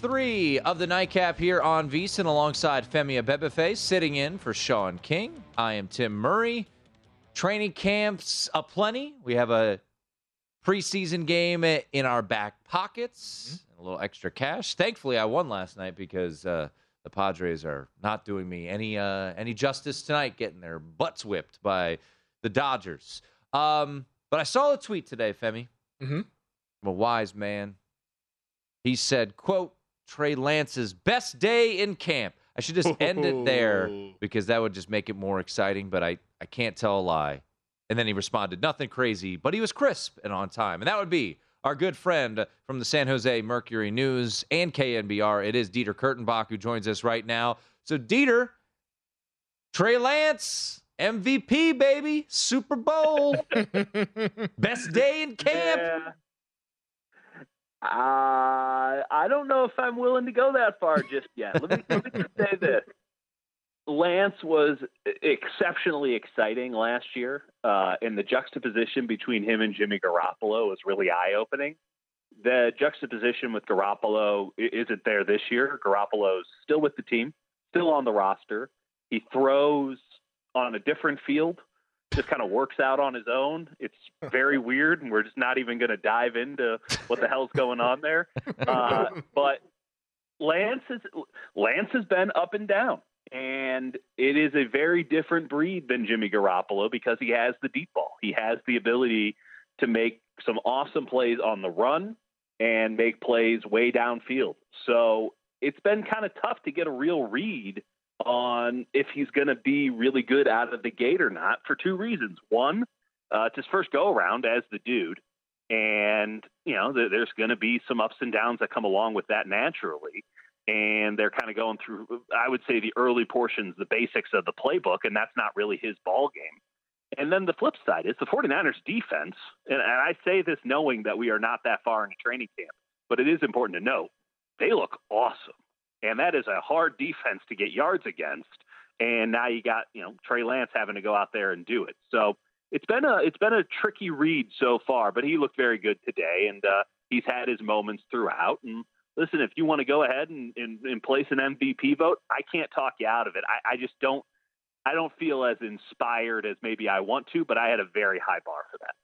Three of the nightcap here on VSIN alongside Femi Abebefe, sitting in for Sean King. I am Tim Murray. Training camps aplenty. We have a preseason game in our back pockets, a little extra cash. Thankfully, I won last night because uh, the Padres are not doing me any uh, any justice tonight, getting their butts whipped by the Dodgers. Um, but I saw a tweet today, Femi. Mm-hmm. I'm a wise man. He said, quote, Trey Lance's best day in camp. I should just end it there because that would just make it more exciting, but I, I can't tell a lie. And then he responded, nothing crazy, but he was crisp and on time. And that would be our good friend from the San Jose Mercury News and KNBR. It is Dieter Kurtenbach who joins us right now. So, Dieter, Trey Lance, MVP, baby, Super Bowl, best day in camp. Yeah. Uh, I don't know if I'm willing to go that far just yet. Let me, let me just say this. Lance was exceptionally exciting last year, uh, and the juxtaposition between him and Jimmy Garoppolo was really eye opening. The juxtaposition with Garoppolo isn't there this year. Garoppolo's still with the team, still on the roster. He throws on a different field just kind of works out on his own. It's very weird, and we're just not even going to dive into what the hell's going on there. Uh, but Lance is Lance has been up and down, and it is a very different breed than Jimmy Garoppolo because he has the deep ball. He has the ability to make some awesome plays on the run and make plays way downfield. So it's been kind of tough to get a real read on if he's going to be really good out of the gate or not for two reasons. One, uh, it's his first go around as the dude. And, you know, th- there's going to be some ups and downs that come along with that naturally. And they're kind of going through, I would say, the early portions, the basics of the playbook, and that's not really his ball game. And then the flip side is the 49ers defense. And, and I say this knowing that we are not that far into training camp, but it is important to know they look awesome and that is a hard defense to get yards against. And now you got you know Trey Lance having to go out there and do it. So it's been a it's been a tricky read so far, but he looked very good today, and uh, he's had his moments throughout, and listen, if you want to go ahead and, and, and, place an MVP vote, I can't talk you out of it. I, I just don't. I don't feel as inspired as maybe I want to, but I had a very high bar for that.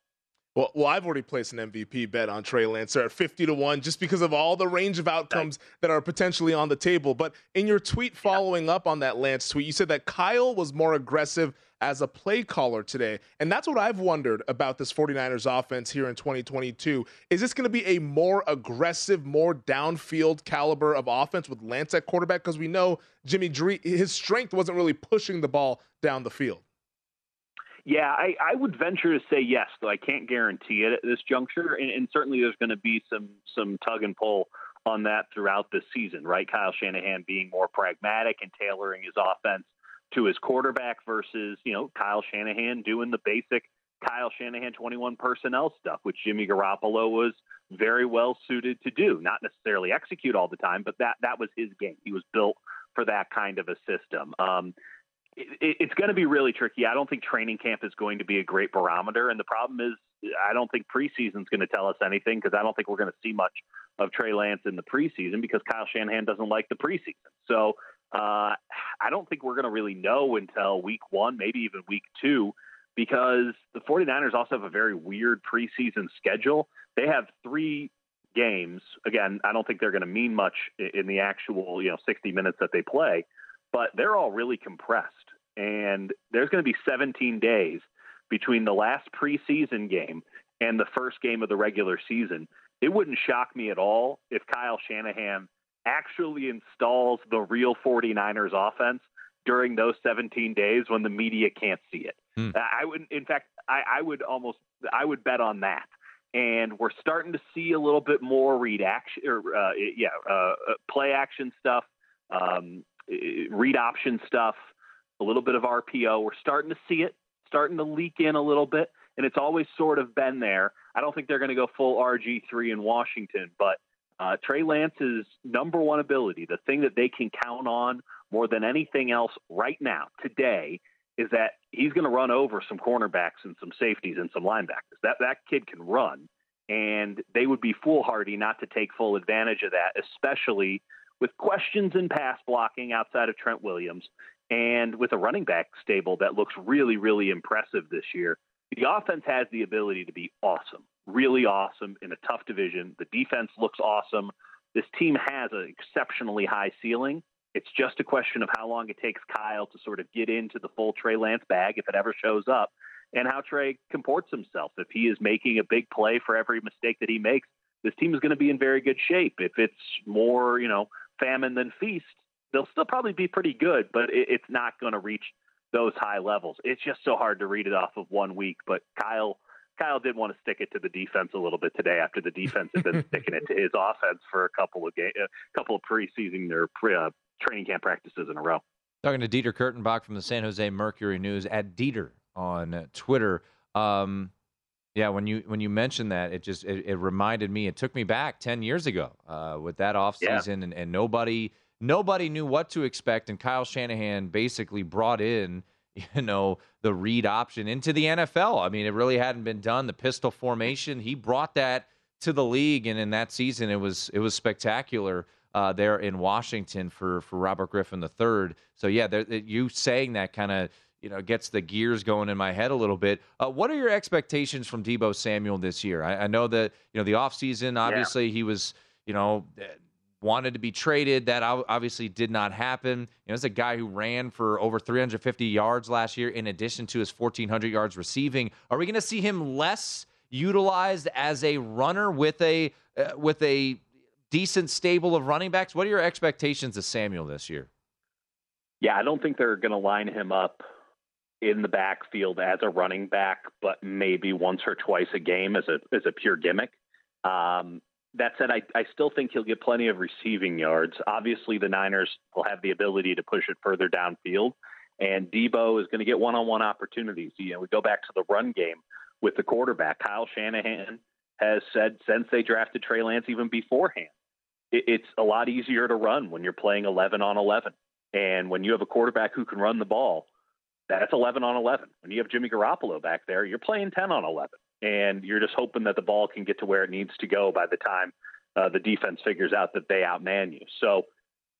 Well, well, I've already placed an MVP bet on Trey Lance at 50 to 1 just because of all the range of outcomes that are potentially on the table. But in your tweet following up on that Lance tweet, you said that Kyle was more aggressive as a play caller today. And that's what I've wondered about this 49ers offense here in 2022. Is this going to be a more aggressive, more downfield caliber of offense with Lance at quarterback? Because we know Jimmy Dree, his strength wasn't really pushing the ball down the field. Yeah, I, I would venture to say yes, though I can't guarantee it at this juncture. And, and certainly there's going to be some some tug and pull on that throughout the season, right? Kyle Shanahan being more pragmatic and tailoring his offense to his quarterback versus, you know, Kyle Shanahan doing the basic Kyle Shanahan 21 personnel stuff, which Jimmy Garoppolo was very well suited to do. Not necessarily execute all the time, but that that was his game. He was built for that kind of a system. Um, it, it's going to be really tricky. I don't think training camp is going to be a great barometer, and the problem is I don't think preseason is going to tell us anything because I don't think we're going to see much of Trey Lance in the preseason because Kyle Shanahan doesn't like the preseason. So uh, I don't think we're going to really know until week one, maybe even week two, because the 49ers also have a very weird preseason schedule. They have three games. Again, I don't think they're going to mean much in the actual, you know, 60 minutes that they play, but they're all really compressed. And there's going to be 17 days between the last preseason game and the first game of the regular season. It wouldn't shock me at all if Kyle Shanahan actually installs the real 49ers offense during those 17 days when the media can't see it. Hmm. I would, in fact, I, I, would almost, I would bet on that. And we're starting to see a little bit more read action, or uh, yeah, uh, uh play action stuff, um, read option stuff, a little bit of RPO. We're starting to see it, starting to leak in a little bit, and it's always sort of been there. I don't think they're going to go full RG3 in Washington, but uh, Trey Lance's number one ability, the thing that they can count on more than anything else right now, today, is that he's going to run over some cornerbacks and some safeties and some linebackers. That that kid can run, and they would be foolhardy not to take full advantage of that, especially with questions in pass blocking outside of Trent Williams and with a running back stable that looks really, really impressive this year. The offense has the ability to be awesome, really awesome in a tough division. The defense looks awesome. This team has an exceptionally high ceiling. It's just a question of how long it takes Kyle to sort of get into the full Trey Lance bag if it ever shows up, and how Trey comports himself. If he is making a big play for every mistake that he makes, this team is going to be in very good shape. If it's more, you know, famine than feast, they'll still probably be pretty good, but it, it's not going to reach those high levels. It's just so hard to read it off of one week. But Kyle, Kyle did want to stick it to the defense a little bit today after the defense had been sticking it to his offense for a couple of game, a couple of preseason or pre, uh, training camp practices in a row. Talking to Dieter Kurtenbach from the San Jose Mercury News at Dieter on Twitter. Um, yeah, when you when you mentioned that, it just it, it, reminded me. It took me back ten years ago uh, with that offseason, yeah. and, and nobody nobody knew what to expect, and Kyle Shanahan basically brought in, you know, the read option into the NFL. I mean, it really hadn't been done. The pistol formation, he brought that to the league, and in that season, it was it was spectacular. Uh, there in Washington for for Robert Griffin III. So yeah, there, you saying that kind of you know gets the gears going in my head a little bit. Uh, what are your expectations from Deebo Samuel this year? I, I know that you know the offseason, obviously yeah. he was you know wanted to be traded. That obviously did not happen. You know, it's a guy who ran for over 350 yards last year, in addition to his 1,400 yards receiving. Are we going to see him less utilized as a runner with a uh, with a decent stable of running backs? What are your expectations of Samuel this year? Yeah, I don't think they're going to line him up in the backfield as a running back, but maybe once or twice a game as a as a pure gimmick. Um, that said, I, I still think he'll get plenty of receiving yards. Obviously, the Niners will have the ability to push it further downfield, and Deebo is going to get one-on-one opportunities. You know, we go back to the run game with the quarterback. Kyle Shanahan has said since they drafted Trey Lance, even beforehand, it, it's a lot easier to run when you're playing 11 on 11, and when you have a quarterback who can run the ball, that's 11 on 11. When you have Jimmy Garoppolo back there, you're playing 10 on 11 and you're just hoping that the ball can get to where it needs to go by the time uh, the defense figures out that they outman you. So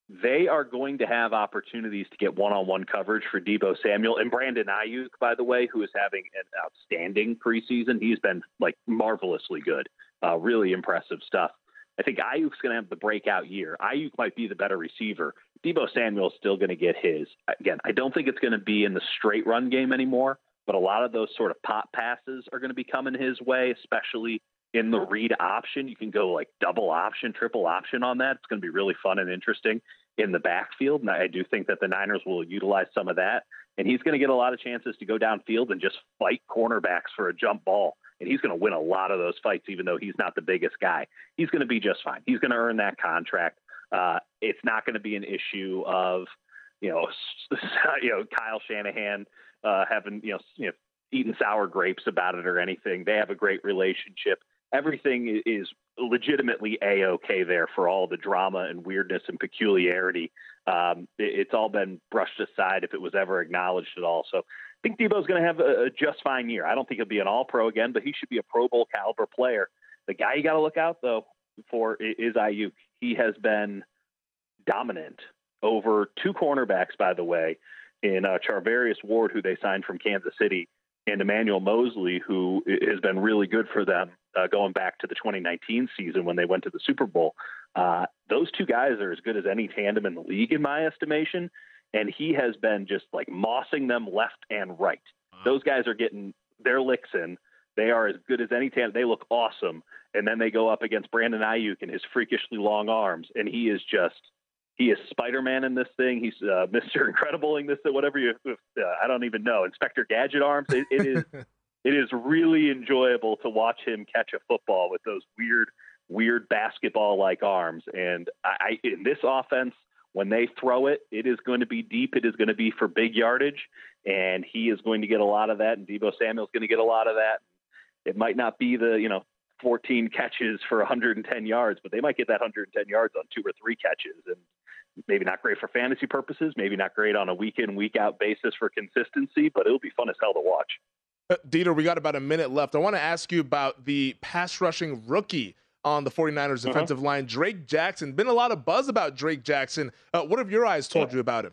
they are going to have opportunities to get one-on-one coverage for Deebo Samuel and Brandon Aiyuk, by the way, who is having an outstanding preseason. He's been like marvelously good, uh, really impressive stuff. I think Aiyuk's going to have the breakout year. Aiyuk might be the better receiver. Deebo Samuel is still going to get his. Again, I don't think it's going to be in the straight run game anymore, but a lot of those sort of pop passes are going to be coming his way, especially in the read option. You can go like double option, triple option on that. It's going to be really fun and interesting in the backfield. And I do think that the Niners will utilize some of that. And he's going to get a lot of chances to go downfield and just fight cornerbacks for a jump ball. And he's going to win a lot of those fights, even though he's not the biggest guy. He's going to be just fine. He's going to earn that contract. Uh, it's not going to be an issue of, you know, you know, Kyle Shanahan uh, having, you know, you know, eating sour grapes about it or anything. They have a great relationship everything is legitimately a okay there for all the drama and weirdness and peculiarity. Um, it, it's all been brushed aside if it was ever acknowledged at all. So I think Deebo's going to have a, a, just fine year. I don't think he'll be an All Pro again, but he should be a Pro Bowl caliber player. The guy you got to look out though for is Aiyuk. He has been dominant over two cornerbacks, by the way, in uh, Charvarius Ward, who they signed from Kansas City, and Emmanuel Moseley, who has been really good for them uh, going back to the 2019 season when they went to the Super Bowl. Uh, those two guys are as good as any tandem in the league, in my estimation. And he has been just like mossing them left and right. Wow. Those guys are getting their licks in. They are as good as any tandem. They look awesome. And then they go up against Brandon Aiyuk and his freakishly long arms, and he is just he is Spider-Man in this thing. He's uh, Mr. Incredible in this. Whatever you, uh, I don't even know. Inspector Gadget arms. it, it is it is really enjoyable to watch him catch a football with those weird, weird basketball like arms. And I, I, in this offense, when they throw it, it is going to be deep. It is going to be for big yardage, and he is going to get a lot of that. And Deebo Samuel's going to get a lot of that. It might not be the you know 14 catches for 110 yards, but they might get that 110 yards on two or three catches, and maybe not great for fantasy purposes, maybe not great on a week in week out basis for consistency, but it'll be fun as hell to watch. Uh, Dieter, we got about a minute left. I want to ask you about the pass rushing rookie on the 49ers uh-huh. defensive uh-huh. line, Drake Jackson. Been a lot of buzz about Drake Jackson. Uh, what have your eyes told yeah. you about him?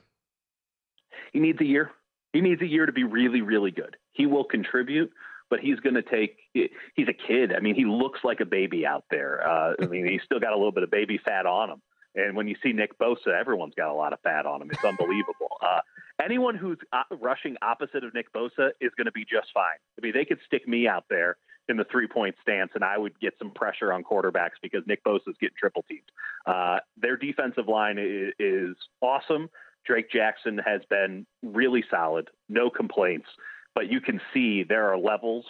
He needs a year. He needs a year to be really, really good. He will contribute, but he's going to take. He's a kid. I mean, he looks like a baby out there. Uh, I mean, he's still got a little bit of baby fat on him. And when you see Nick Bosa, everyone's got a lot of fat on him. It's unbelievable. Uh, anyone who's uh, rushing opposite of Nick Bosa is going to be just fine. I mean, they could stick me out there in the three point stance, and I would get some pressure on quarterbacks because Nick Bosa is getting triple teamed. Uh, their defensive line is, is awesome. Drake Jackson has been really solid, no complaints. But you can see there are levels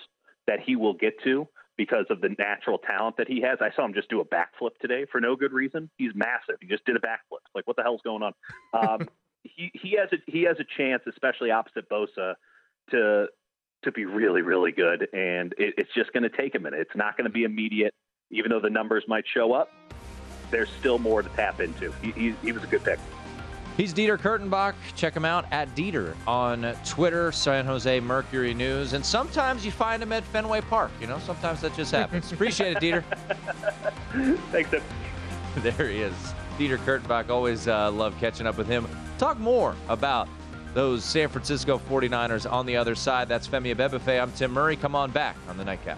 that he will get to because of the natural talent that he has. I saw him just do a backflip today for no good reason. He's massive. He just did a backflip. Like, what the hell's going on? Um, he he has a he has a chance, especially opposite Bosa, to to be really really good, and it, it's just going to take a minute. It's not going to be immediate, even though the numbers might show up. There's still more to tap into. He, he, he was a good pick. He's Dieter Kurtenbach. Check him out at Dieter on Twitter, San Jose Mercury News. And sometimes you find him at Fenway Park. You know, sometimes that just happens. Appreciate it, Dieter. Thanks. There he is. Dieter Kurtenbach. Always uh, love catching up with him talk more about those San Francisco 49ers on the other side. That's Femi Abebefe. I'm Tim Murray. Come on back on the Nightcap.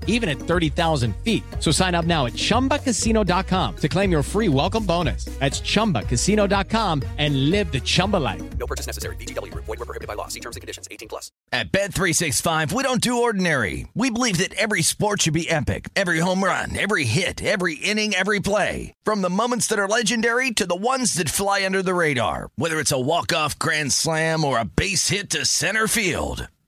even at 30,000 feet. So sign up now at chumbacasino.com to claim your free welcome bonus. That's chumbacasino.com and live the Chumba life. No purchase necessary. VGW Group. Void were prohibited by law. See terms and conditions. 18 plus. At Bet365, we don't do ordinary. We believe that every sport should be epic. Every home run, every hit, every inning, every play. From the moments that are legendary to the ones that fly under the radar. Whether it's a walk-off grand slam or a base hit to center field.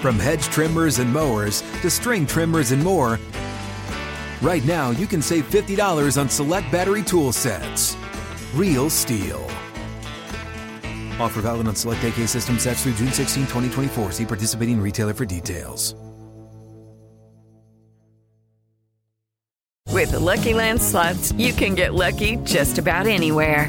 From hedge trimmers and mowers to string trimmers and more, right now you can save $50 on select battery tool sets. Real STIHL. Offer valid on select AK system sets through June 16, 2024. See participating retailer for details. With the Lucky Land slots, you can get lucky just about anywhere.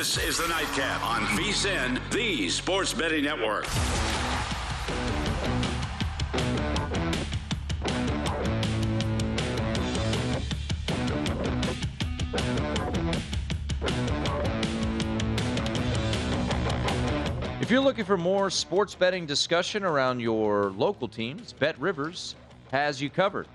This is the Nightcap on VSIN, the Sports Betting Network. If you're looking for more sports betting discussion around your local teams, Bet Rivers has you covered.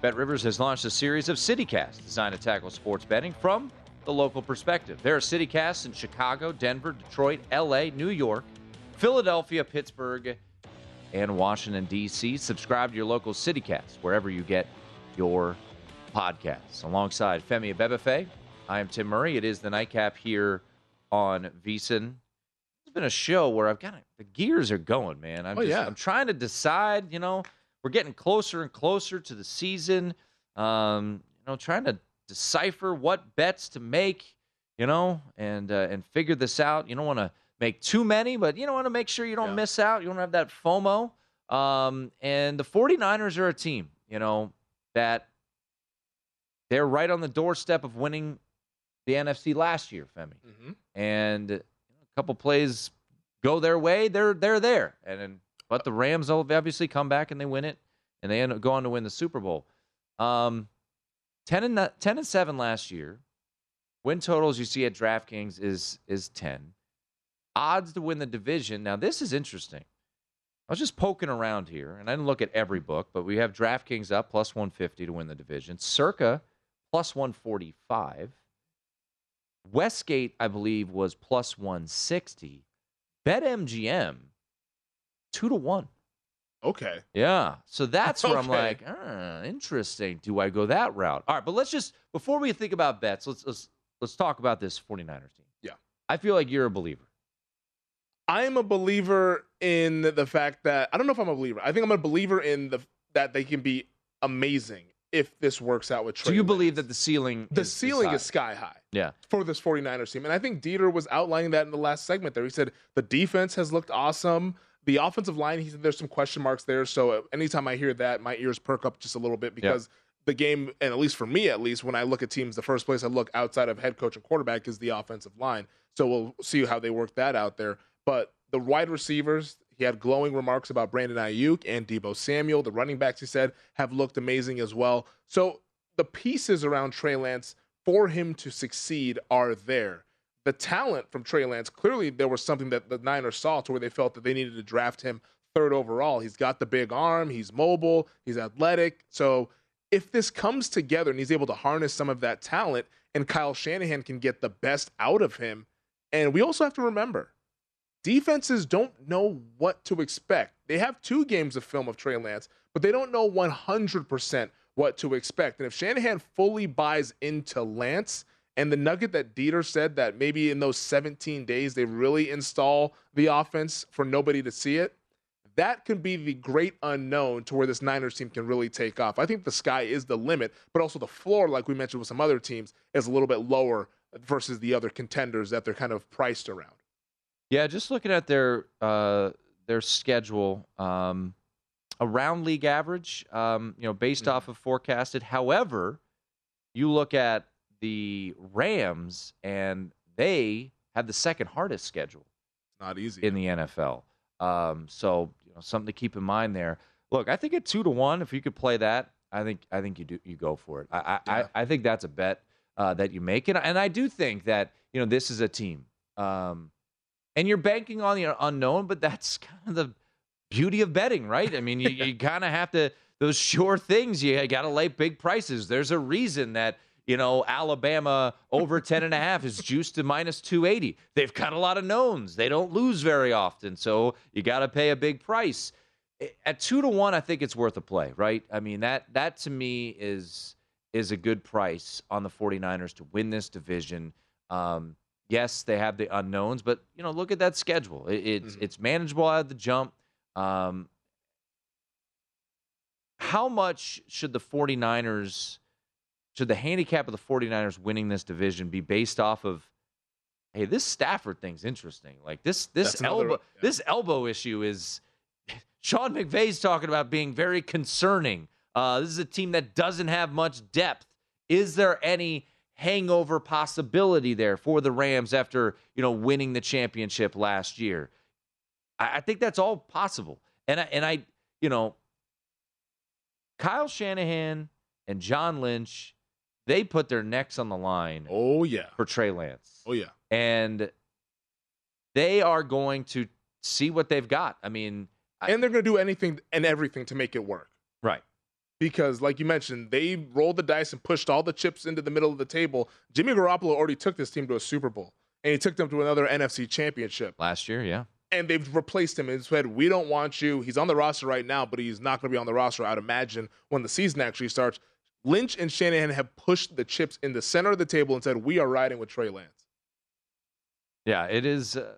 Bet Rivers has launched a series of CityCasts designed to tackle sports betting from the local perspective. There are CityCasts in Chicago, Denver, Detroit, LA, New York, Philadelphia, Pittsburgh, and Washington, D.C. Subscribe to your local CityCast wherever you get your podcasts. Alongside Femi Abebefe, I am Tim Murray. It is the nightcap here on VSIN. It's been a show where I've got the gears are going, man. I'm Oh, just, yeah. I'm trying to decide, you know, we're getting closer and closer to the season. Um, you know, trying to decipher what bets to make, you know, and uh, and figure this out. You don't want to make too many, but you don't want to make sure you don't miss out. You don't have that FOMO. Um, and the 49ers are a team, you know, that they're right on the doorstep of winning the NFC last year, Femi. Mm-hmm. And a couple plays go their way, they're they're there. And then, but the Rams will obviously come back and they win it, and they end up going to win the Super Bowl. Um, 10 and 10 and 7 last year. Win totals you see at DraftKings is is 10. Odds to win the division. Now this is interesting. I was just poking around here, and I didn't look at every book, but we have DraftKings up plus 150 to win the division. Circa plus 145. Westgate, I believe, was plus 160. BetMGM, two to one. Okay. Yeah. So that's where I'm like, ah, interesting. Do I go that route? All right, but let's just before we think about bets, let's let's let's talk about this 49ers team. Yeah. I feel like you're a believer. I'm a believer in the fact that I don't know if I'm a believer. I think I'm a believer in the that they can be amazing if this works out with Trey. So you Lance. believe that the ceiling the is, ceiling high. is sky high Yeah. for this 49ers team. And I think Dieter was outlining that in the last segment there. He said the defense has looked awesome. The offensive line, he said there's some question marks there. So uh, anytime I hear that, my ears perk up just a little bit because the game, and at least for me at least, when I look at teams, the first place I look outside of head coach and quarterback is the offensive line. So we'll see how they work that out there. But the wide receivers, he had glowing remarks about Brandon Aiyuk and Deebo Samuel. The running backs, he said, have looked amazing as well. So the pieces around Trey Lance for him to succeed are there. The talent from Trey Lance, clearly there was something that the Niners saw to where they felt that they needed to draft him third overall. He's got the big arm, he's mobile, he's athletic. So if this comes together and he's able to harness some of that talent and Kyle Shanahan can get the best out of him, and we also have to remember defenses don't know what to expect. They have two games of film of Trey Lance, but they don't know 100% what to expect. And if Shanahan fully buys into Lance, and the nugget that Dieter said that maybe in those 17 days they really install the offense for nobody to see it, that could be the great unknown to where this Niners team can really take off. I think the sky is the limit, but also the floor, like we mentioned with some other teams, is a little bit lower versus the other contenders that they're kind of priced around. Yeah, just looking at their uh, their schedule, um, around league average, um, you know, based Mm-hmm. off of forecasted. However, you look at the Rams, and they have the second hardest schedule It's Not easy. in the NFL. Um, so you know, something to keep in mind there. Look, I think at two to one, if you could play that, I think I think you do you go for it. I I, Yeah. I, I think that's a bet uh, that you make, and and I do think that you know this is a team, um, and you're banking on the unknown, but that's kind of the beauty of betting, right? I mean, you, you kind of have to those sure things. You got to lay big prices. There's a reason that you know Alabama over 10 and a half is juiced to minus 280. They've got a lot of knowns. They don't lose very often, so you got to pay a big price. At 2 to 1, I think it's worth a play, right? I mean, that that to me is is a good price on the 49ers to win this division. Um, yes, they have the unknowns, but you know, look at that schedule. It, it's it's manageable out of the jump. Um, how much should the 49ers should the handicap of the 49ers winning this division be based off of hey this stafford thing's interesting. Like this this That's another- elbow this elbow issue is sean mcvay's talking about being very concerning. Uh, this is a team that doesn't have much depth. Is there any hangover possibility there for the rams after you know winning the championship last year? I, I think that's all possible. And I, and I you know Kyle Shanahan and John Lynch, they put their necks on the line Oh yeah. for Trey Lance. Oh yeah. And they are going to see what they've got. I mean, I- And they're going to do anything and everything to make it work. right. Because, like you mentioned, they rolled the dice and pushed all the chips into the middle of the table. Jimmy Garoppolo already took this team to a Super Bowl, and he took them to another NFC championship. Last year, yeah. And they've replaced him and said, We don't want you. He's on the roster right now, but he's not going to be on the roster, I'd imagine, when the season actually starts. Lynch and Shanahan have pushed the chips in the center of the table and said, We are riding with Trey Lance. Yeah, it is uh,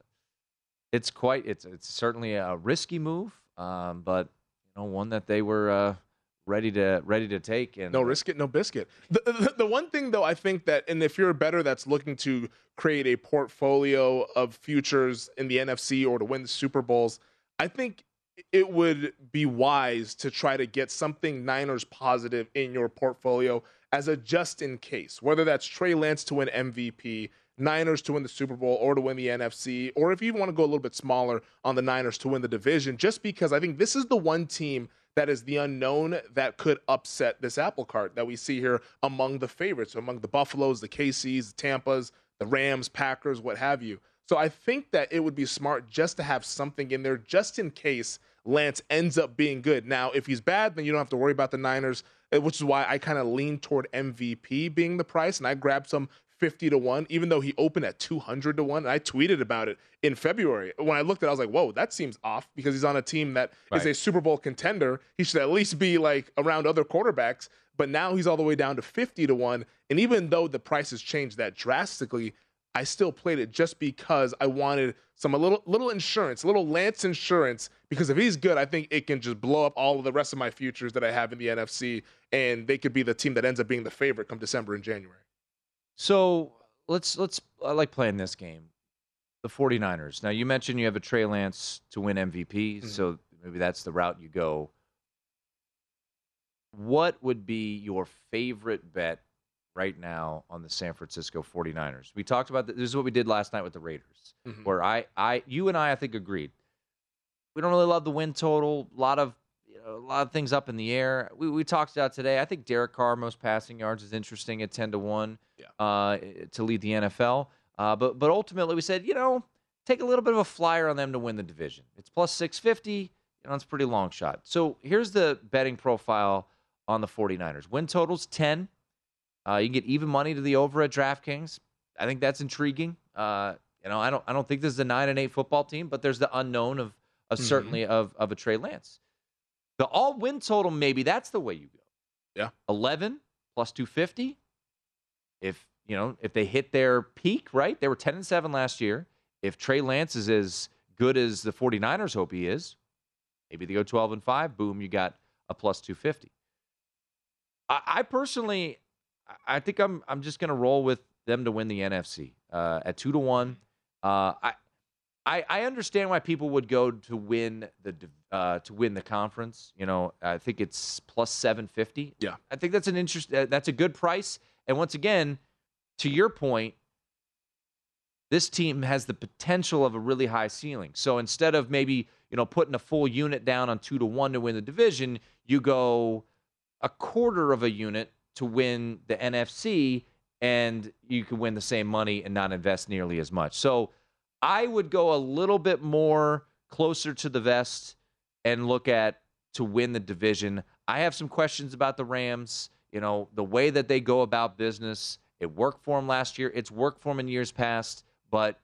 it's quite it's it's certainly a risky move, um, but you know, one that they were uh, ready to ready to take and No risk it, no biscuit. The, the, the one thing, though, I think that, and if you're a better that's looking to create a portfolio of futures in the NFC or to win the Super Bowls, I think it would be wise to try to get something Niners positive in your portfolio as a just in case, whether that's Trey Lance to win MVP, Niners to win the Super Bowl or to win the NFC, or if you want to go a little bit smaller on the Niners to win the division, just because I think this is the one team that is the unknown that could upset this apple cart that we see here among the favorites, among the Buffaloes, the KCs, the Tampas, the Rams, Packers, what have you. So I think that it would be smart just to have something in there just in case Lance ends up being good. Now, if he's bad, then you don't have to worry about the Niners, eh, which is why I kind of lean toward MVP being the price, and I grabbed some 50 to 1, even though he opened at 200 to 1. And I tweeted about it in February. When I looked at it, I was like, whoa, that seems off because he's on a team that right. is a Super Bowl contender. He should at least be like around other quarterbacks. But now he's all the way down to 50 to 1. And even though the price has changed that drastically, I still played it just because I wanted some a little little insurance, a little Lance insurance. Because if he's good, I think it can just blow up all of the rest of my futures that I have in the NFC, and they could be the team that ends up being the favorite come December and January. So let's let's I like playing this game. The 49ers. Now you mentioned you have a Trey Lance to win MVP, mm-hmm. so maybe that's the route you go. What would be your favorite bet right now on the San Francisco 49ers. We talked about this, this is what we did last night with the Raiders, mm-hmm. where I, I, you and I, I think agreed. We don't really love the win total. A lot of, you know, a lot of things up in the air. We, we talked about today. I think Derek Carr most passing yards is interesting at 10 to one yeah. uh, to lead the NFL. Uh, but but ultimately we said, you know, take a little bit of a flyer on them to win the division. It's plus 650. You know, it's a pretty long shot. So here's the betting profile on the 49ers. Win totals 10. Uh, you can get even money to the over at DraftKings. I think that's intriguing. Uh, you know, I don't I don't think this is a nine and eight football team, but there's the unknown of, of mm-hmm. certainly of of a Trey Lance. The all win total, maybe that's the way you go. Yeah, eleven plus two fifty. If you know if they hit their peak, right? They were ten and seven last year. If Trey Lance is as good as the 49ers hope he is, maybe they go twelve and five. Boom, you got a plus two fifty. I, I personally I think I'm I'm just gonna roll with them to win the NFC uh, at two to one. Uh, I, I I understand why people would go to win the uh, to win the conference. You know, I think it's plus seven fifty. Yeah, I think that's an interest. Uh, that's a good price. And once again, to your point, this team has the potential of a really high ceiling. So instead of maybe you know putting a full unit down on two to one to win the division, you go a quarter of a unit to win the NFC, and you can win the same money and not invest nearly as much. So I would go a little bit more closer to the vest and look at to win the division. I have some questions about the Rams. You know, the way that they go about business. It worked for them last year. It's worked for them in years past, but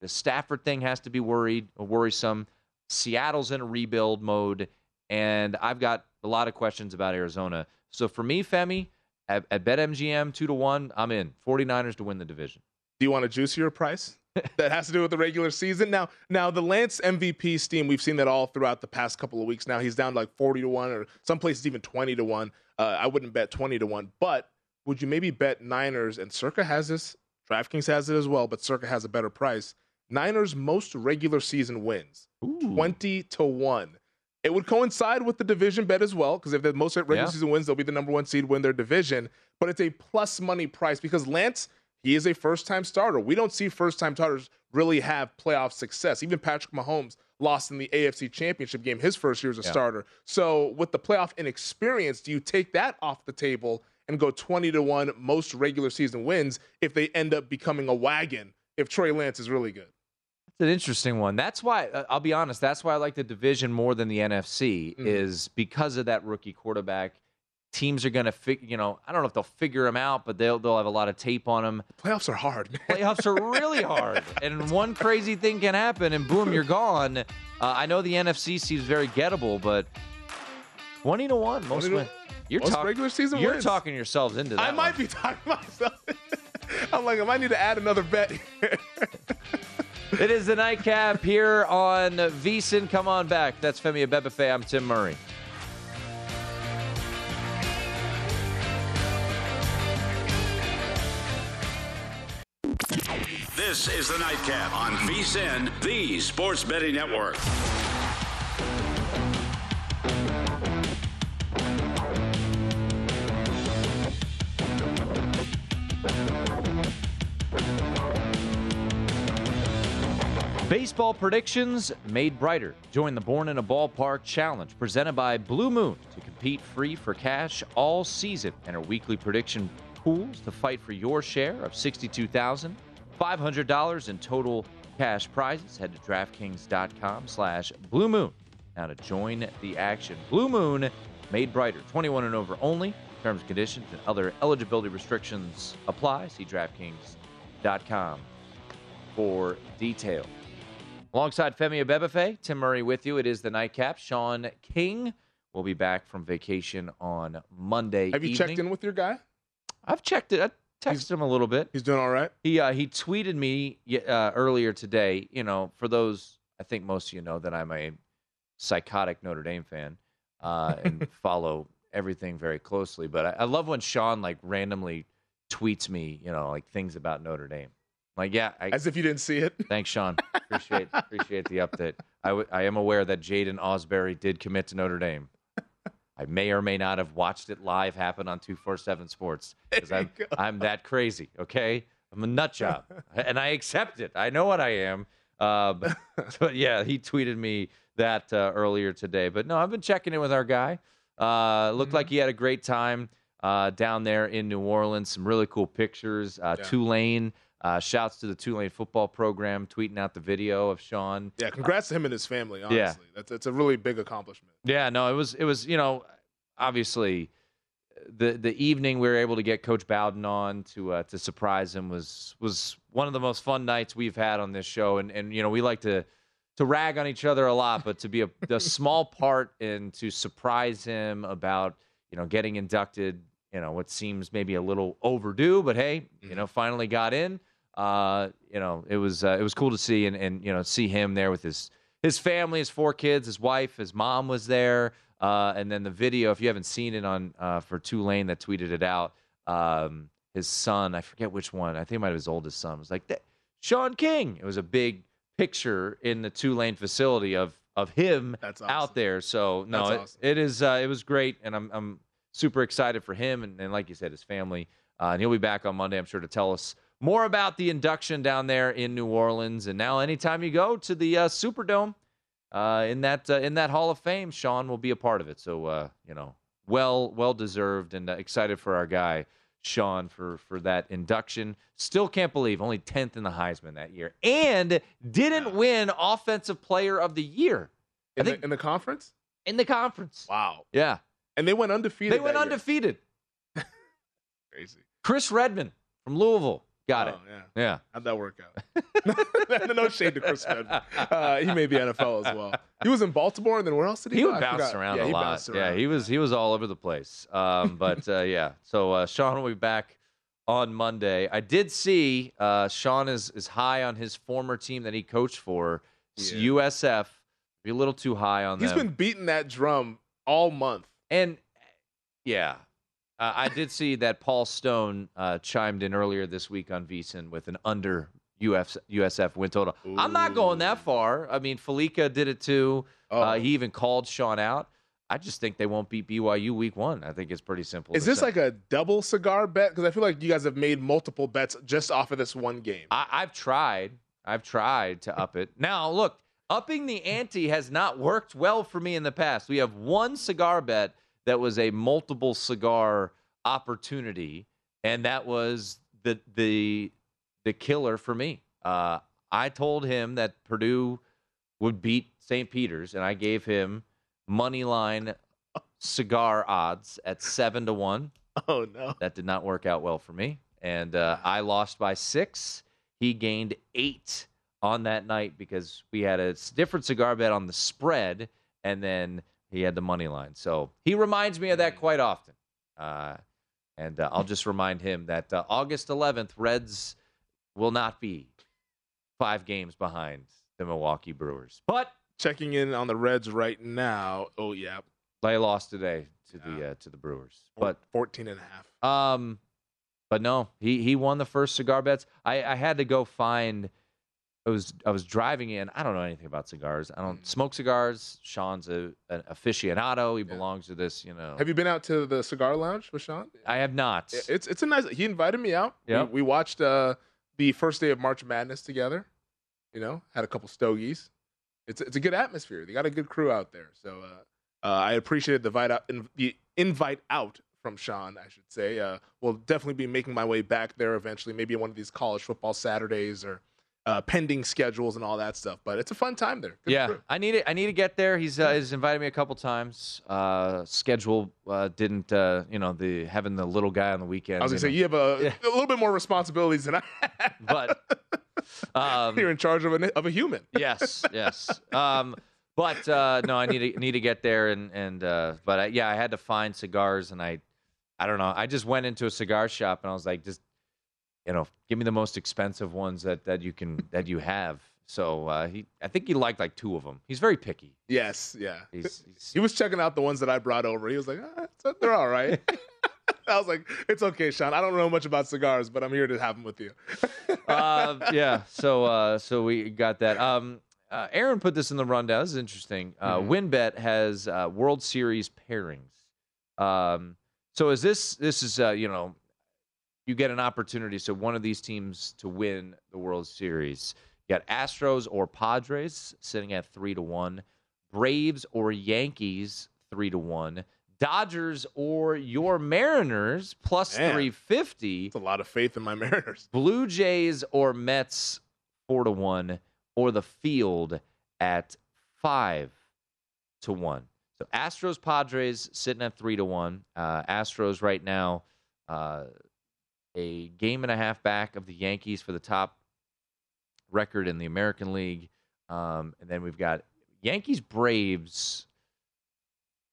the Stafford thing has to be worried, worrisome. Seattle's in a rebuild mode, and I've got a lot of questions about Arizona. So for me, Femi, at, at BetMGM, two to one, I'm in. 49ers to win the division. Do you want a juicier price? that has to do with the regular season. Now, now the Lance MVP steam, we've seen that all throughout the past couple of weeks. Now he's down to like 40 to 1 or some places even 20 to 1. Uh, I wouldn't bet 20 to 1, but would you maybe bet Niners and Circa has this? DraftKings has it as well, but Circa has a better price. Niners most regular season wins. Ooh. 20 to 1. It would coincide with the division bet as well, because if the most regular yeah. season wins, they'll be the number one seed, win their division. But it's a plus money price because Lance, he is a first time starter. We don't see first time starters really have playoff success. Even Patrick Mahomes lost in the AFC Championship game his first year as a yeah. starter. So with the playoff inexperience, do you take that off the table and go 20 to 1 most regular season wins if they end up becoming a wagon if Trey Lance is really good? It's an interesting one. That's why uh, I'll be honest. That's why I like the division more than the NFC mm. is because of that rookie quarterback. Teams are going to figure, you know, I don't know if they'll figure him out, but they'll they'll have a lot of tape on him. Playoffs are hard. Man. Playoffs are really hard, and one crazy thing can happen, and boom, you're gone. Uh, I know the NFC seems very gettable, but twenty to one most win. You're talking regular season. You're wins. talking yourselves into that. I might one. be talking myself. I'm like, I might need to add another bet. it is the nightcap here on VSIN. Come on back. That's Femi Abebefe. I'm Tim Murray. This is the nightcap on VSIN, the sports betting network. Baseball predictions made brighter. Join the Born in a Ballpark Challenge presented by Blue Moon to compete free for cash all season. and our weekly prediction pools to fight for your share of $62,500 in total cash prizes. Head to DraftKings.com slash Blue Moon now to join the action. Blue Moon, made brighter. 21 and over only. Terms conditions and other eligibility restrictions apply. See DraftKings.com for detail. Alongside Femi Abebefe, Tim Murray with you. It is the nightcap. Sean King will be back from vacation on Monday. Have you evening. checked in with your guy? I've checked it. I texted him a little bit. He's doing all right. He uh, he tweeted me uh, earlier today. You know, for those, I think most of you know that I'm a psychotic Notre Dame fan uh, and follow everything very closely. But I, I love when Sean like randomly tweets me, you know, like things about Notre Dame. Like, yeah, I, As if you didn't see it. thanks, Shaun. Appreciate appreciate the update. I, w- I am aware that Jaden Osbury did commit to Notre Dame. I may or may not have watched it live happen on 247 Sports because I'm, I'm that crazy, okay? I'm a nut job, and I accept it. I know what I am. Um, but yeah, he tweeted me that uh, earlier today. But no, I've been checking in with our guy. Uh, looked like he had a great time uh, down there in New Orleans. Some really cool pictures. Uh, Yeah. Tulane. Uh, shouts to the Tulane football program tweeting out the video of Shaun. Yeah, congrats to him and his family. Honestly, Yeah. that's that's a really big accomplishment. Yeah, no, it was it was you know obviously the the evening we were able to get Coach Bowden on to uh, to surprise him was was one of the most fun nights we've had on this show, and and you know we like to to rag on each other a lot, but to be a, a small part and to surprise him about you know getting inducted, you know what seems maybe a little overdue, but hey, you know finally got in. Uh, you know it was uh, it was cool to see and and you know see him there with his his family, his four kids, his wife, his mom was there. Uh, and then the video, if you haven't seen it on uh, for Tulane that tweeted it out, um, his son, I forget which one, I think it might have his oldest son, was like, "That- Shaun King. It was a big picture in the Tulane facility of of him That's out there. So no, it, awesome. it is uh, it was great, and I'm I'm super excited for him, and, and like you said, his family. Uh, and he'll be back on Monday, I'm sure, to tell us more about the induction down there in New Orleans. And now, anytime you go to the uh, Superdome, uh, in that uh, in that Hall of Fame, Shaun will be a part of it. So uh, you know, well well deserved, and uh, excited for our guy Shaun for for that induction. Still can't believe only tenth in the Heisman that year, and didn't win Offensive Player of the Year In, the, in the conference. in the conference. Wow. Yeah, And they went undefeated. they went undefeated. Crazy. Chris Redman from Louisville got it. Oh, yeah. Yeah. How'd that work out? no shade to Chris Redman. Uh, he may be NFL as well. He was in Baltimore, and then where else did he, He go? would bounce around yeah, a lot. Yeah, he was he was all over the place. Um, but uh, yeah, so uh, Shaun will be back on Monday. I did see uh, Shaun is is high on his former team that he coached for, Yeah. USF. Be a little too high on He's them. been beating that drum all month. And yeah, uh, I did see that Paul Stone uh, chimed in earlier this week on VSiN with an under UF, USF win total. I'm not going that far. I mean, Felica did it too. Oh. Uh, he even called Shaun out. I just think they won't beat BYU week one. I think it's pretty simple. Is this say. like a double cigar bet? Because I feel like you guys have made multiple bets just off of this one game. I, I've tried. I've tried to up it. Now, look, upping the ante has not worked well for me in the past. We have one cigar bet that was a multiple cigar opportunity, and that was the the the killer for me. Uh, I told him that Purdue would beat St. Peter's, and I gave him money line cigar odds at seven to one. Oh no. That did not work out well for me. And uh, I lost by six. He gained eight on that night because we had a different cigar bet on the spread, and then he had the money line. So he reminds me of that quite often. Uh, and uh, I'll just remind him that uh, August 11th, Reds will not be five games behind the Milwaukee Brewers. But Checking in on the Reds right now. Oh yeah, they lost today to the uh, to the Brewers. But 14 and a half. Um, but no, he he won the first cigar bets. I I had to go find. I was I was driving in. I don't know anything about cigars. I Mm. don't smoke cigars. Shaun's a an aficionado. He belongs to this. You know. Have you been out to the cigar lounge with Shaun? I have not. It's it's a nice. He invited me out. We- We, watched uh, the first day of March Madness together. You know, had a couple stogies. It's it's a good atmosphere. They got a good crew out there. So uh, uh, I appreciated the invite out, in, the invite out from Shaun. I should say. Uh, we'll definitely be making my way back there eventually. Maybe one of these college football Saturdays or uh, pending schedules and all that stuff. But it's a fun time there. Good yeah. I need it. I need to get there. He's uh, he's invited me a couple times. Uh, schedule uh, didn't uh, you know the having the little guy on the weekend. I was gonna say know. you have a, a little bit more responsibilities than I. Have. but um, You're in charge of a of a human. yes, yes. Um, but uh, no, I need to need to get there and and uh, but I, yeah, I had to find cigars and I, I don't know. I just went into a cigar shop and I was like, just you know, give me the most expensive ones that that you can that you have. So uh, he, I think he liked like two of them. He's very picky. Yes, yeah. He's, he's He was checking out the ones that I brought over. He was like, ah, they're all right. I was like, it's okay, Shaun. I don't know much about cigars, but I'm here to have them with you. uh, yeah. So uh, so we got that. Um, uh, Aaron put this in the rundown. This is interesting. Uh, Mhm. WynnBET has uh, World Series pairings. Um, so is this this is uh, you know you get an opportunity. So one of these teams to win the World Series. You got Astros or Padres sitting at three to one. Braves or Yankees three to one. Dodgers or your Mariners plus Man. 350. It's a lot of faith in my Mariners. Blue Jays or Mets four to one, or the field at five to one. So Astros Padres sitting at three to one. Uh, Astros right now uh, a game and a half back of the Yankees for the top record in the American League, um, and then we've got Yankees Braves.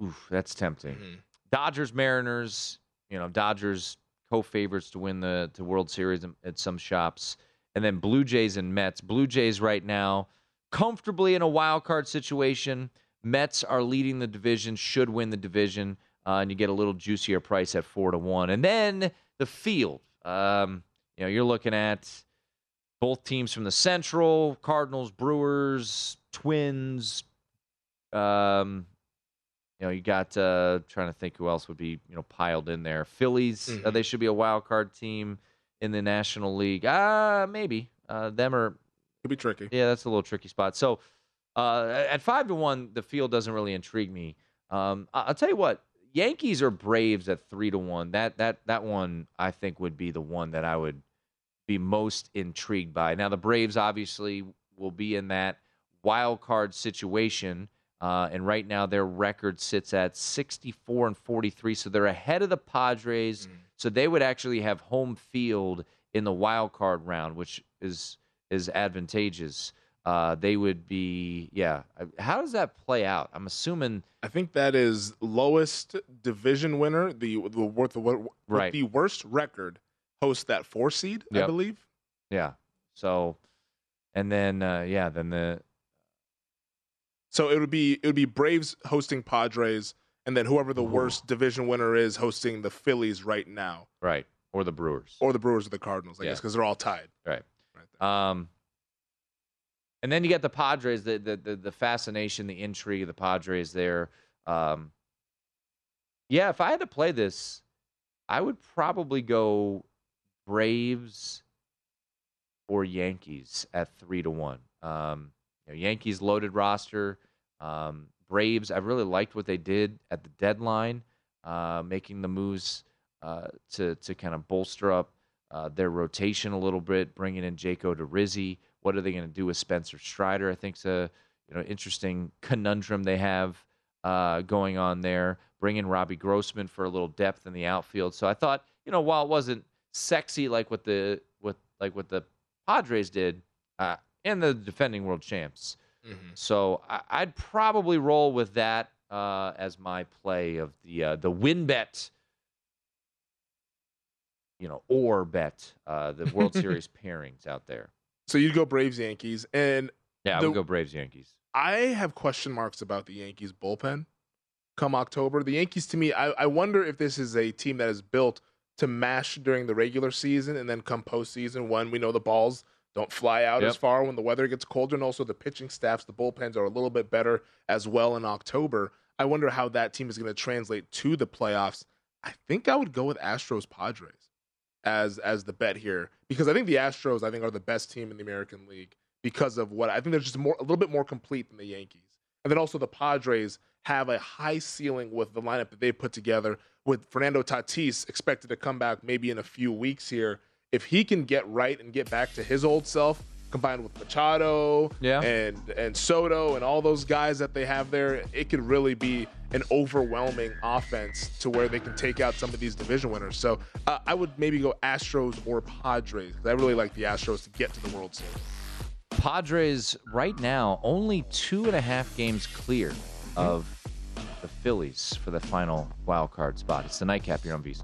Oof, that's tempting. Mm-hmm. Dodgers Mariners. You know, Dodgers co-favorites to win the to World Series at some shops, and then Blue Jays and Mets. Blue Jays right now comfortably in a wild card situation. Mets are leading the division, should win the division, uh, and you get a little juicier price at four to one. And then the field. Um, you know, you're looking at both teams from the Central: Cardinals, Brewers, Twins. Um, you know, you got uh, trying to think who else would be you know piled in there. Phillies, uh, Mhm. they should be a wild card team in the National League. Ah, maybe uh, them or Could be tricky. yeah, that's a little tricky spot. So uh, at five to one, the field doesn't really intrigue me. Um, I'll tell you what, Yankees or Braves at three to one. That that that one I think would be the one that I would be most intrigued by. Now the Braves obviously will be in that wild card situation. Uh, and right now their record sits at 64 and 43, so they're ahead of the Padres. So they would actually have home field in the wild card round, which is is advantageous. Uh, they would be, yeah. How does that play out? I'm assuming I think that is lowest division winner, the the, wor- the, Right. the worst record hosts that four seed, I believe. Yeah. So, and then uh, yeah, then the So it would be it would be Braves hosting Padres, and then whoever the Ooh. worst division winner is hosting the Phillies right now, right or the Brewers. or the Brewers or the Cardinals, I Yeah. guess, because they're all tied. Right. Right there. Um, and then you get the Padres, the the the, the fascination, the intrigue of the Padres there. Um, yeah, if I had to play this, I would probably go Braves or Yankees at three to one. Um, you know, Yankees loaded roster. Um, Braves, I really liked what they did at the deadline, uh, making the moves uh, to to kind of bolster up uh, their rotation a little bit, bringing in Jake Odorizzi. What are they going to do with Spencer Strider? I think it's a you know interesting conundrum they have uh, going on there. Bring in Robbie Grossman for a little depth in the outfield. So I thought you know while it wasn't sexy like what the what like what the Padres did uh, and the defending world champs. So I, I'd probably roll with that uh, as my play of the uh, the WynnBET you know, or bet uh, the World Series pairings out there. So you'd go Braves Yankees, and Yeah, I would go Braves Yankees. I have question marks about the Yankees bullpen come October. The Yankees, to me, I, I wonder if this is a team that is built to mash during the regular season and then come postseason when we know the balls don't fly out Yep. as far when the weather gets colder. And also the pitching staffs, the bullpens are a little bit better as well in October. I wonder how that team is going to translate to the playoffs. I think I would go with Astros Padres as as the bet here because I think the Astros I think are the best team in the American League because of what I think they're just more a little bit more complete than the Yankees. And then also the Padres have a high ceiling with the lineup that they put together with Fernando Tatis expected to come back maybe in a few weeks here. If he can get right and get back to his old self combined with Machado Yeah. and and Soto and all those guys that they have there, it could really be an overwhelming offense to where they can take out some of these division winners. So uh, I would maybe go Astros or Padres. I really like the Astros to get to the World Series. Padres right now only two and a half games clear of the Phillies for the final wild card spot. It's the nightcap here on VSiN.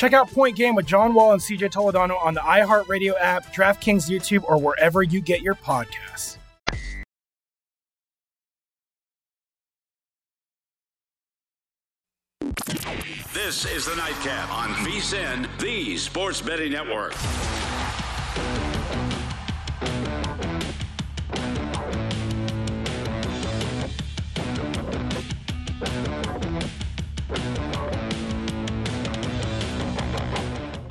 Check out Point Game with John Wall and CJ Toledano on the iHeartRadio app, DraftKings YouTube, or wherever you get your podcasts. This is the Nightcap on VSIN, the Sports Betting Network.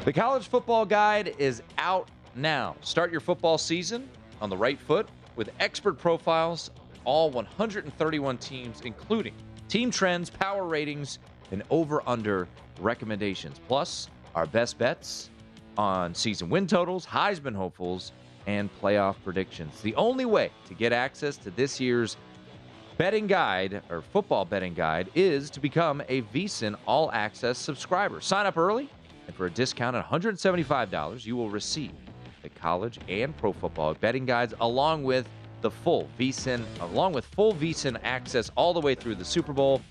The College Football Guide is out now. Start your football season on the right foot with expert profiles of all 131 teams, including team trends, power ratings, and over under recommendations. Plus, our best bets on season win totals, Heisman hopefuls, and playoff predictions. The only way to get access to this year's betting guide or football betting guide is to become a VSIN All Access subscriber. Sign up early, and for a discount of $175, you will receive the college and pro football betting guides along with the full VSIN, along with full VSIN access all the way through the Super Bowl.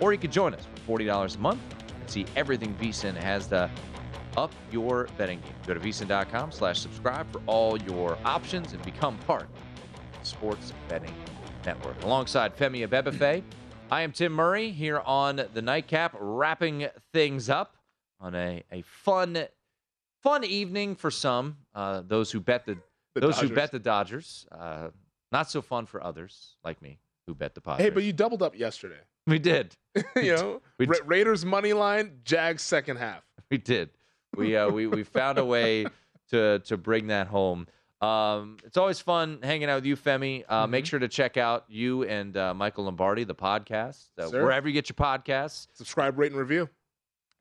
Or you could join us for $40 a month and see everything VSIN has to up your betting game. Go to VSIN.com slash subscribe for all your options and become part of the Sports Betting Network. Alongside Femi Abebefe, I am Tim Murray here on the Nightcap, wrapping things up on a, a fun fun evening for some. Uh, those who bet the, The those who Dodgers. bet the Dodgers. Uh, not so fun for others like me who bet the Padres. Hey, but you doubled up yesterday. we did. you know, We Ra- Raiders money line, Jags second half. We did. We uh, we we found a way to to bring that home. Um, it's always fun hanging out with you, Femi. Uh, Mm-hmm. Make sure to check out you and uh, Michael Lombardi, the podcast, uh, wherever you get your podcasts. Subscribe, rate, and review.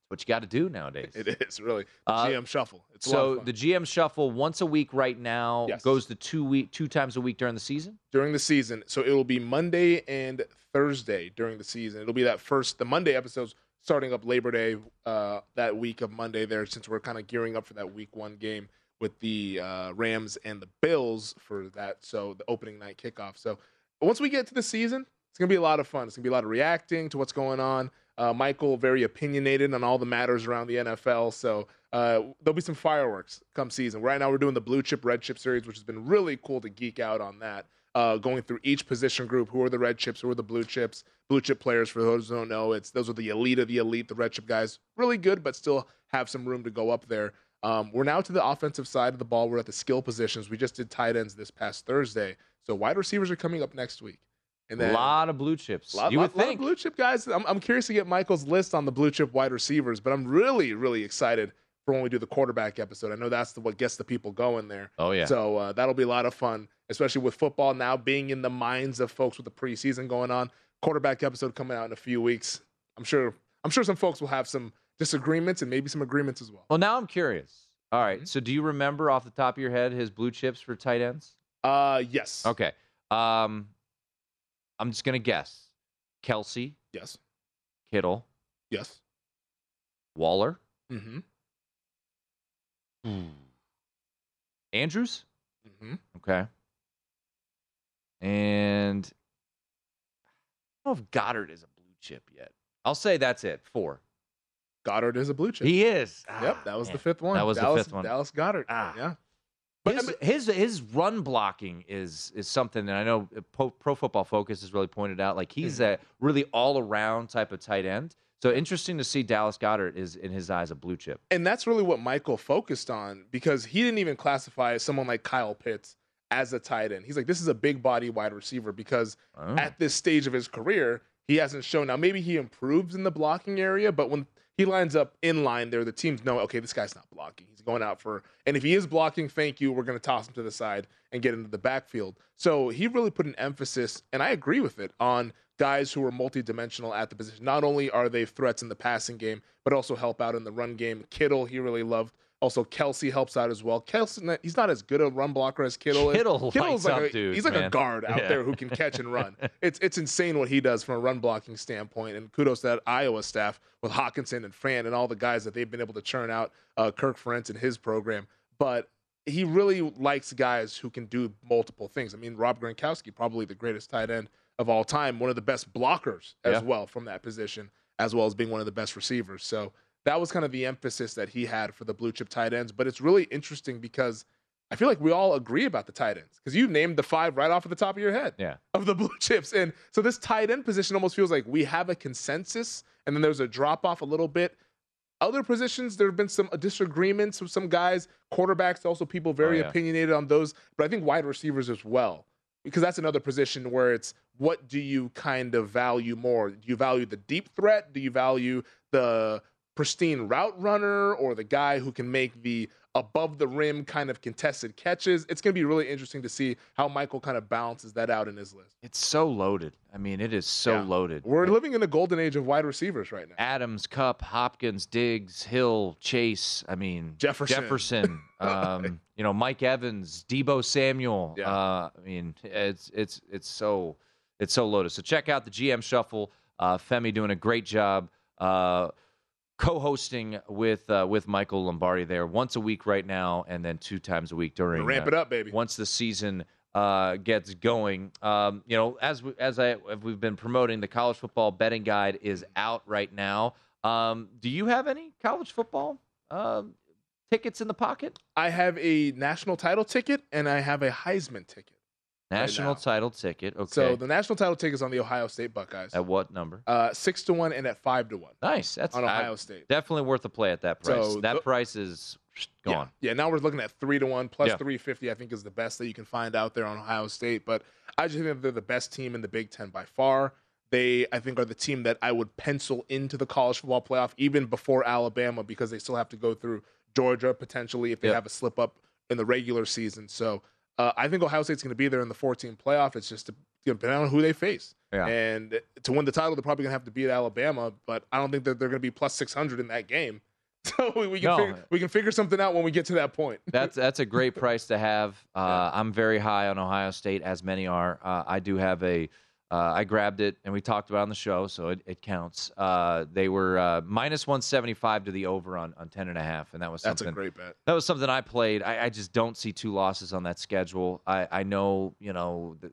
What you got to do nowadays. It is really the Uh, GM shuffle. It's a lot of so the GM shuffle once a week right now Yes. goes to two week two times a week during the season. during the season. So it will be Monday and Thursday during the season. It'll be that first the Monday episodes starting up Labor Day uh, that week of Monday there since we're kind of gearing up for that week one game with the uh, Rams and the Bills for that. So the opening night kickoff. So once we get to the season, it's gonna be a lot of fun. It's gonna be a lot of reacting to what's going on. Uh, Michael very opinionated on all the matters around the NFL. So uh, there'll be some fireworks come season. Right now we're doing the blue chip red chip series, which has been really cool to geek out on that uh, going through each position group. Who are the red chips? Who are the blue chips? Blue chip players, for those who don't know, it's those are the elite of the elite. The red chip guys, really good, but still have some room to go up there. Um, we're now to the offensive side of the ball. We're at the skill positions. We just did tight ends this past Thursday, so wide receivers are coming up next week. And then a lot of blue chips. lot, you lot- would lot of think. blue chip guys. I'm, I'm curious to get Michael's list on the blue chip wide receivers, but I'm really, really excited for when we do the quarterback episode. I know that's the, what gets the people going there. Oh yeah. So uh, that'll be a lot of fun, especially with football now being in the minds of folks with the preseason going on. Quarterback episode coming out in a few weeks. I'm sure. I'm sure some folks will have some disagreements and maybe some agreements as well. well, now I'm curious. All right, Mm-hmm. So do you remember off the top of your head his blue chips for tight ends? Uh, yes. Okay. Um, I'm just gonna guess. Kelsey, Yes. Kittle, Yes. Waller, Mm-hmm. Andrews. Mm-hmm. Okay. And I don't know if Goedert is a blue chip yet. I'll say that's it. Four. Goedert is a blue chip. He is. Yep, Ah, that was the fifth one. That was Dallas, the fifth one. Dallas Goedert. Ah. Yeah. But his, his his run blocking is is something that I know Pro, Pro Football Focus has really pointed out. Like he's Mm-hmm. a really all around type of tight end. So interesting to see Dallas Goedert is in his eyes a blue chip. And that's really what Michael focused on because he didn't even classify someone like Kyle Pitts as a tight end. He's like, this is a big body wide receiver because Oh. at this stage of his career, he hasn't shown. Now, maybe he improves in the blocking area, but when he lines up in line there, the teams know, okay, this guy's not blocking. He's going out for, and if he is blocking, thank you. We're going to toss him to the side and get into the backfield. So he really put an emphasis, and I agree with it, on guys who are multidimensional at the position. Not only are they threats in the passing game, but also help out in the run game. Kittle, he really loved Also, Kelsey helps out as well. Kelsey, he's not as good a run blocker as Kittle is. Kittle Kittle's like up a, dudes, he's like a guard out Yeah. there who can catch and run. it's it's insane what he does from a run blocking standpoint. And kudos to that Iowa staff with Hockenson and Fant and all the guys that they've been able to churn out. Uh, Kirk Ferentz and his program, but he really likes guys who can do multiple things. I mean, Rob Gronkowski, probably the greatest tight end of all time, one of the best blockers as Yeah. well from that position, as well as being one of the best receivers. So that was kind of the emphasis that he had for the blue chip tight ends. But it's really interesting because I feel like we all agree about the tight ends because you named the five right off of the top of your head Yeah. of the blue chips. And so this tight end position almost feels like we have a consensus and then there's a drop off a little bit. Other positions, there have been some disagreements with some guys, quarterbacks, also people oh, very Oh, yeah. opinionated on those. But I think wide receivers as well, because that's another position where it's what do you kind of value more? Do you value the deep threat? Do you value the pristine route runner or the guy who can make the above the rim kind of contested catches? It's going to be really interesting to see how Michael kind of balances that out in his list. It's so loaded. I mean, it is so Yeah. loaded. We're living in the golden age of wide receivers right now. Adams, Kupp, Hopkins, Diggs, Hill, Chase. I mean, Jefferson. Jefferson. um, you know, Mike Evans, Deebo Samuel. Yeah. Uh, I mean, it's it's it's so it's so loaded. So check out the GM Shuffle. Uh, Femi doing a great job. Uh, co-hosting with uh, with Michael Lombardi there once a week right now, and then two times a week during Ramp uh, it up, baby. once the season uh, gets going. Um, you know, as we, as I as we've been promoting, the college football betting guide is out right now. Um, do you have any college football um, tickets in the pocket? I have a national title ticket and I have a Heisman ticket. National now. title ticket. Okay. So the national title ticket is on the Ohio State Buckeyes. At what number? Uh, six to one and at five to one. Nice. That's on Ohio I- State. Definitely worth a play at that price. So that the- price is gone. Yeah, now we're looking at three to one plus Yeah. three fifty. I think is the best that you can find out there on Ohio State. But I just think they're the best team in the Big Ten by far. They, I think, are the team that I would pencil into the college football playoff even before Alabama because they still have to go through Georgia potentially if they Yep. have a slip up in the regular season. So uh, I think Ohio State's going to be there in the 14 playoff. It's just to, you know, depending on who they face. Yeah. And to win the title, they're probably going to have to beat Alabama, but I don't think that they're going to be plus 600 in that game. So we, we can No. figure, we can figure something out when we get to that point. That's that's a great price to have. Uh, I'm very high on Ohio State, as many are. Uh, I do have a. Uh, I grabbed it and we talked about it on the show, so it, it counts. Uh, they were uh, minus 175 to the over on, on 10 and a half, and that was something, That's a great bet. That was something I played. I, I just don't see two losses on that schedule. I, I know, you know, the,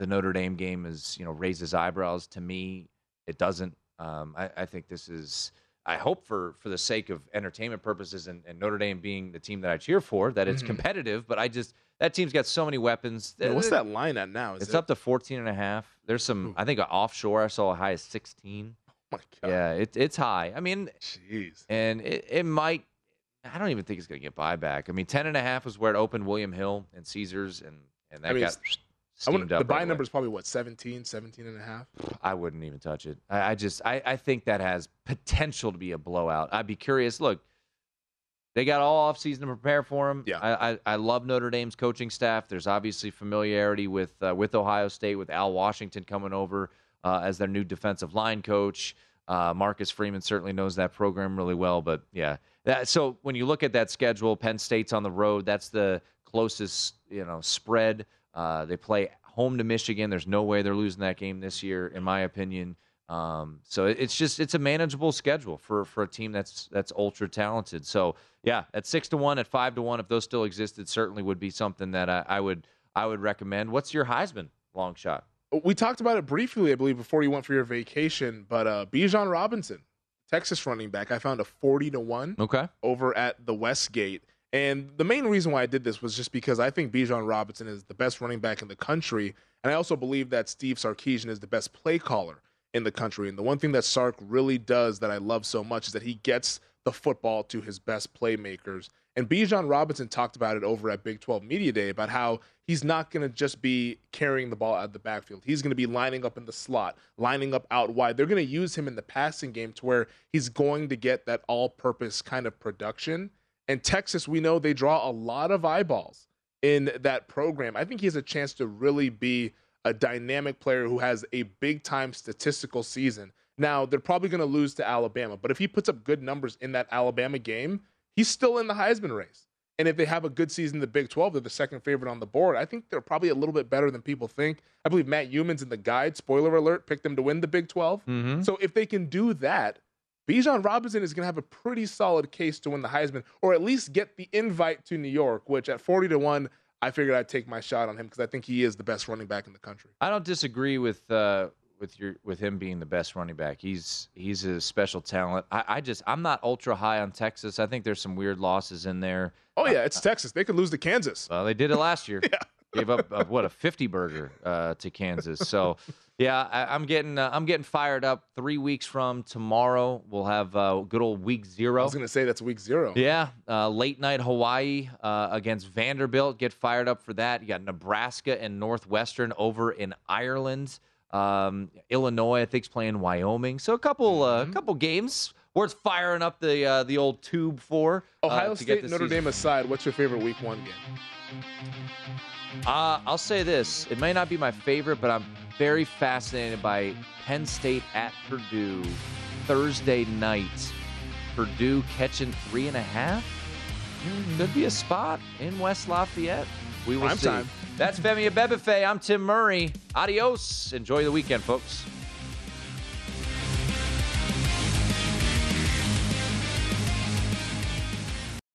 the Notre Dame game is, you know, raises eyebrows. To me, it doesn't. Um, I, I think this is. I hope for for the sake of entertainment purposes and, and Notre Dame being the team that I cheer for that it's Mhm. competitive. But I just that team's got so many weapons. Yeah, what's that line at now? Is It's it- up to 14 and a half. There's some. I think offshore I saw a high as 16. Oh my God. Yeah, it, it's high. I mean, Jeez. and it, it might. I don't even think it's going to get buyback. I mean, 10 and a half was where it opened William Hill and Caesars, and and that I mean, got I wouldn't- the buy right away. number is probably what 17, 17 and a half. I wouldn't even touch it. I, I just I, I think that has potential to be a blowout. I'd be curious. Look, they got all off season to prepare for him. Yeah. I, I, I love Notre Dame's coaching staff. There's obviously familiarity with uh, with Ohio State with Al Washington coming over uh, as their new defensive line coach. Uh, Marcus Freeman certainly knows that program really well. But yeah, that, so when you look at that schedule, Penn State's on the road. That's the closest you know spread. Uh, they play home to Michigan. There's no way they're losing that game this year, in my opinion. Um, so it's just it's a manageable schedule for for a team that's that's ultra talented. So yeah, at six to one, at five to one, if those still existed, certainly would be something that I, I would I would recommend. What's your Heisman long shot? We talked about it briefly, I believe, before you went for your vacation. But uh, Bijan Robinson, Texas running back, I found a forty to one Okay. over at the Westgate. And the main reason why I did this was just because I think Bijan Robinson is the best running back in the country. And I also believe that Steve Sarkisian is the best play caller in the country. And the one thing that Sark really does that I love so much is that he gets the football to his best playmakers. And Bijan Robinson talked about it over at Big 12 Media Day about how he's not going to just be carrying the ball out of the backfield. He's going to be lining up in the slot, lining up out wide. They're going to use him in the passing game to where he's going to get that all purpose kind of production. And Texas, we know they draw a lot of eyeballs in that program. I think he has a chance to really be a dynamic player who has a big time statistical season. Now, they're probably going to lose to Alabama, but if he puts up good numbers in that Alabama game, he's still in the Heisman race. And if they have a good season in the Big 12, they're the second favorite on the board. I think they're probably a little bit better than people think. I believe Matt Youmans in the guide, spoiler alert, picked them to win the Big 12. Mm-hmm. So if they can do that, Bijan Robinson is going to have a pretty solid case to win the Heisman, or at least get the invite to New York, which at 40 to 1, I figured I'd take my shot on him because I think he is the best running back in the country. I don't disagree with uh, with your with him being the best running back. He's he's a special talent. I, I just I'm not ultra high on Texas. I think there's some weird losses in there. Oh yeah, it's Texas. They could lose to Kansas. Well, they did it last year. yeah. Gave up uh, what a 50 burger uh, to Kansas. So yeah, I, am getting uh, I'm getting fired up. Three weeks from tomorrow, we'll have uh, good old week zero. I was gonna say that's week zero. Yeah, uh, late night Hawaii uh, against Vanderbilt. Get fired up for that. You got Nebraska and Northwestern over in Ireland. Um, Illinois, I think's playing Wyoming. So a couple uh, Mm-hmm. couple games worth firing up the uh, the old tube for. uh, Ohio to get State, the Notre season. Dame aside, what's your favorite week one game? Uh, I'll say this: it may not be my favorite, but I'm very fascinated by Penn State at Purdue Thursday night. Purdue catching three and a half. Hmm, Could be a spot in West Lafayette. We will Prime see. time. That's Femi Abebefe. I'm Tim Murray. Adios. Enjoy the weekend, folks.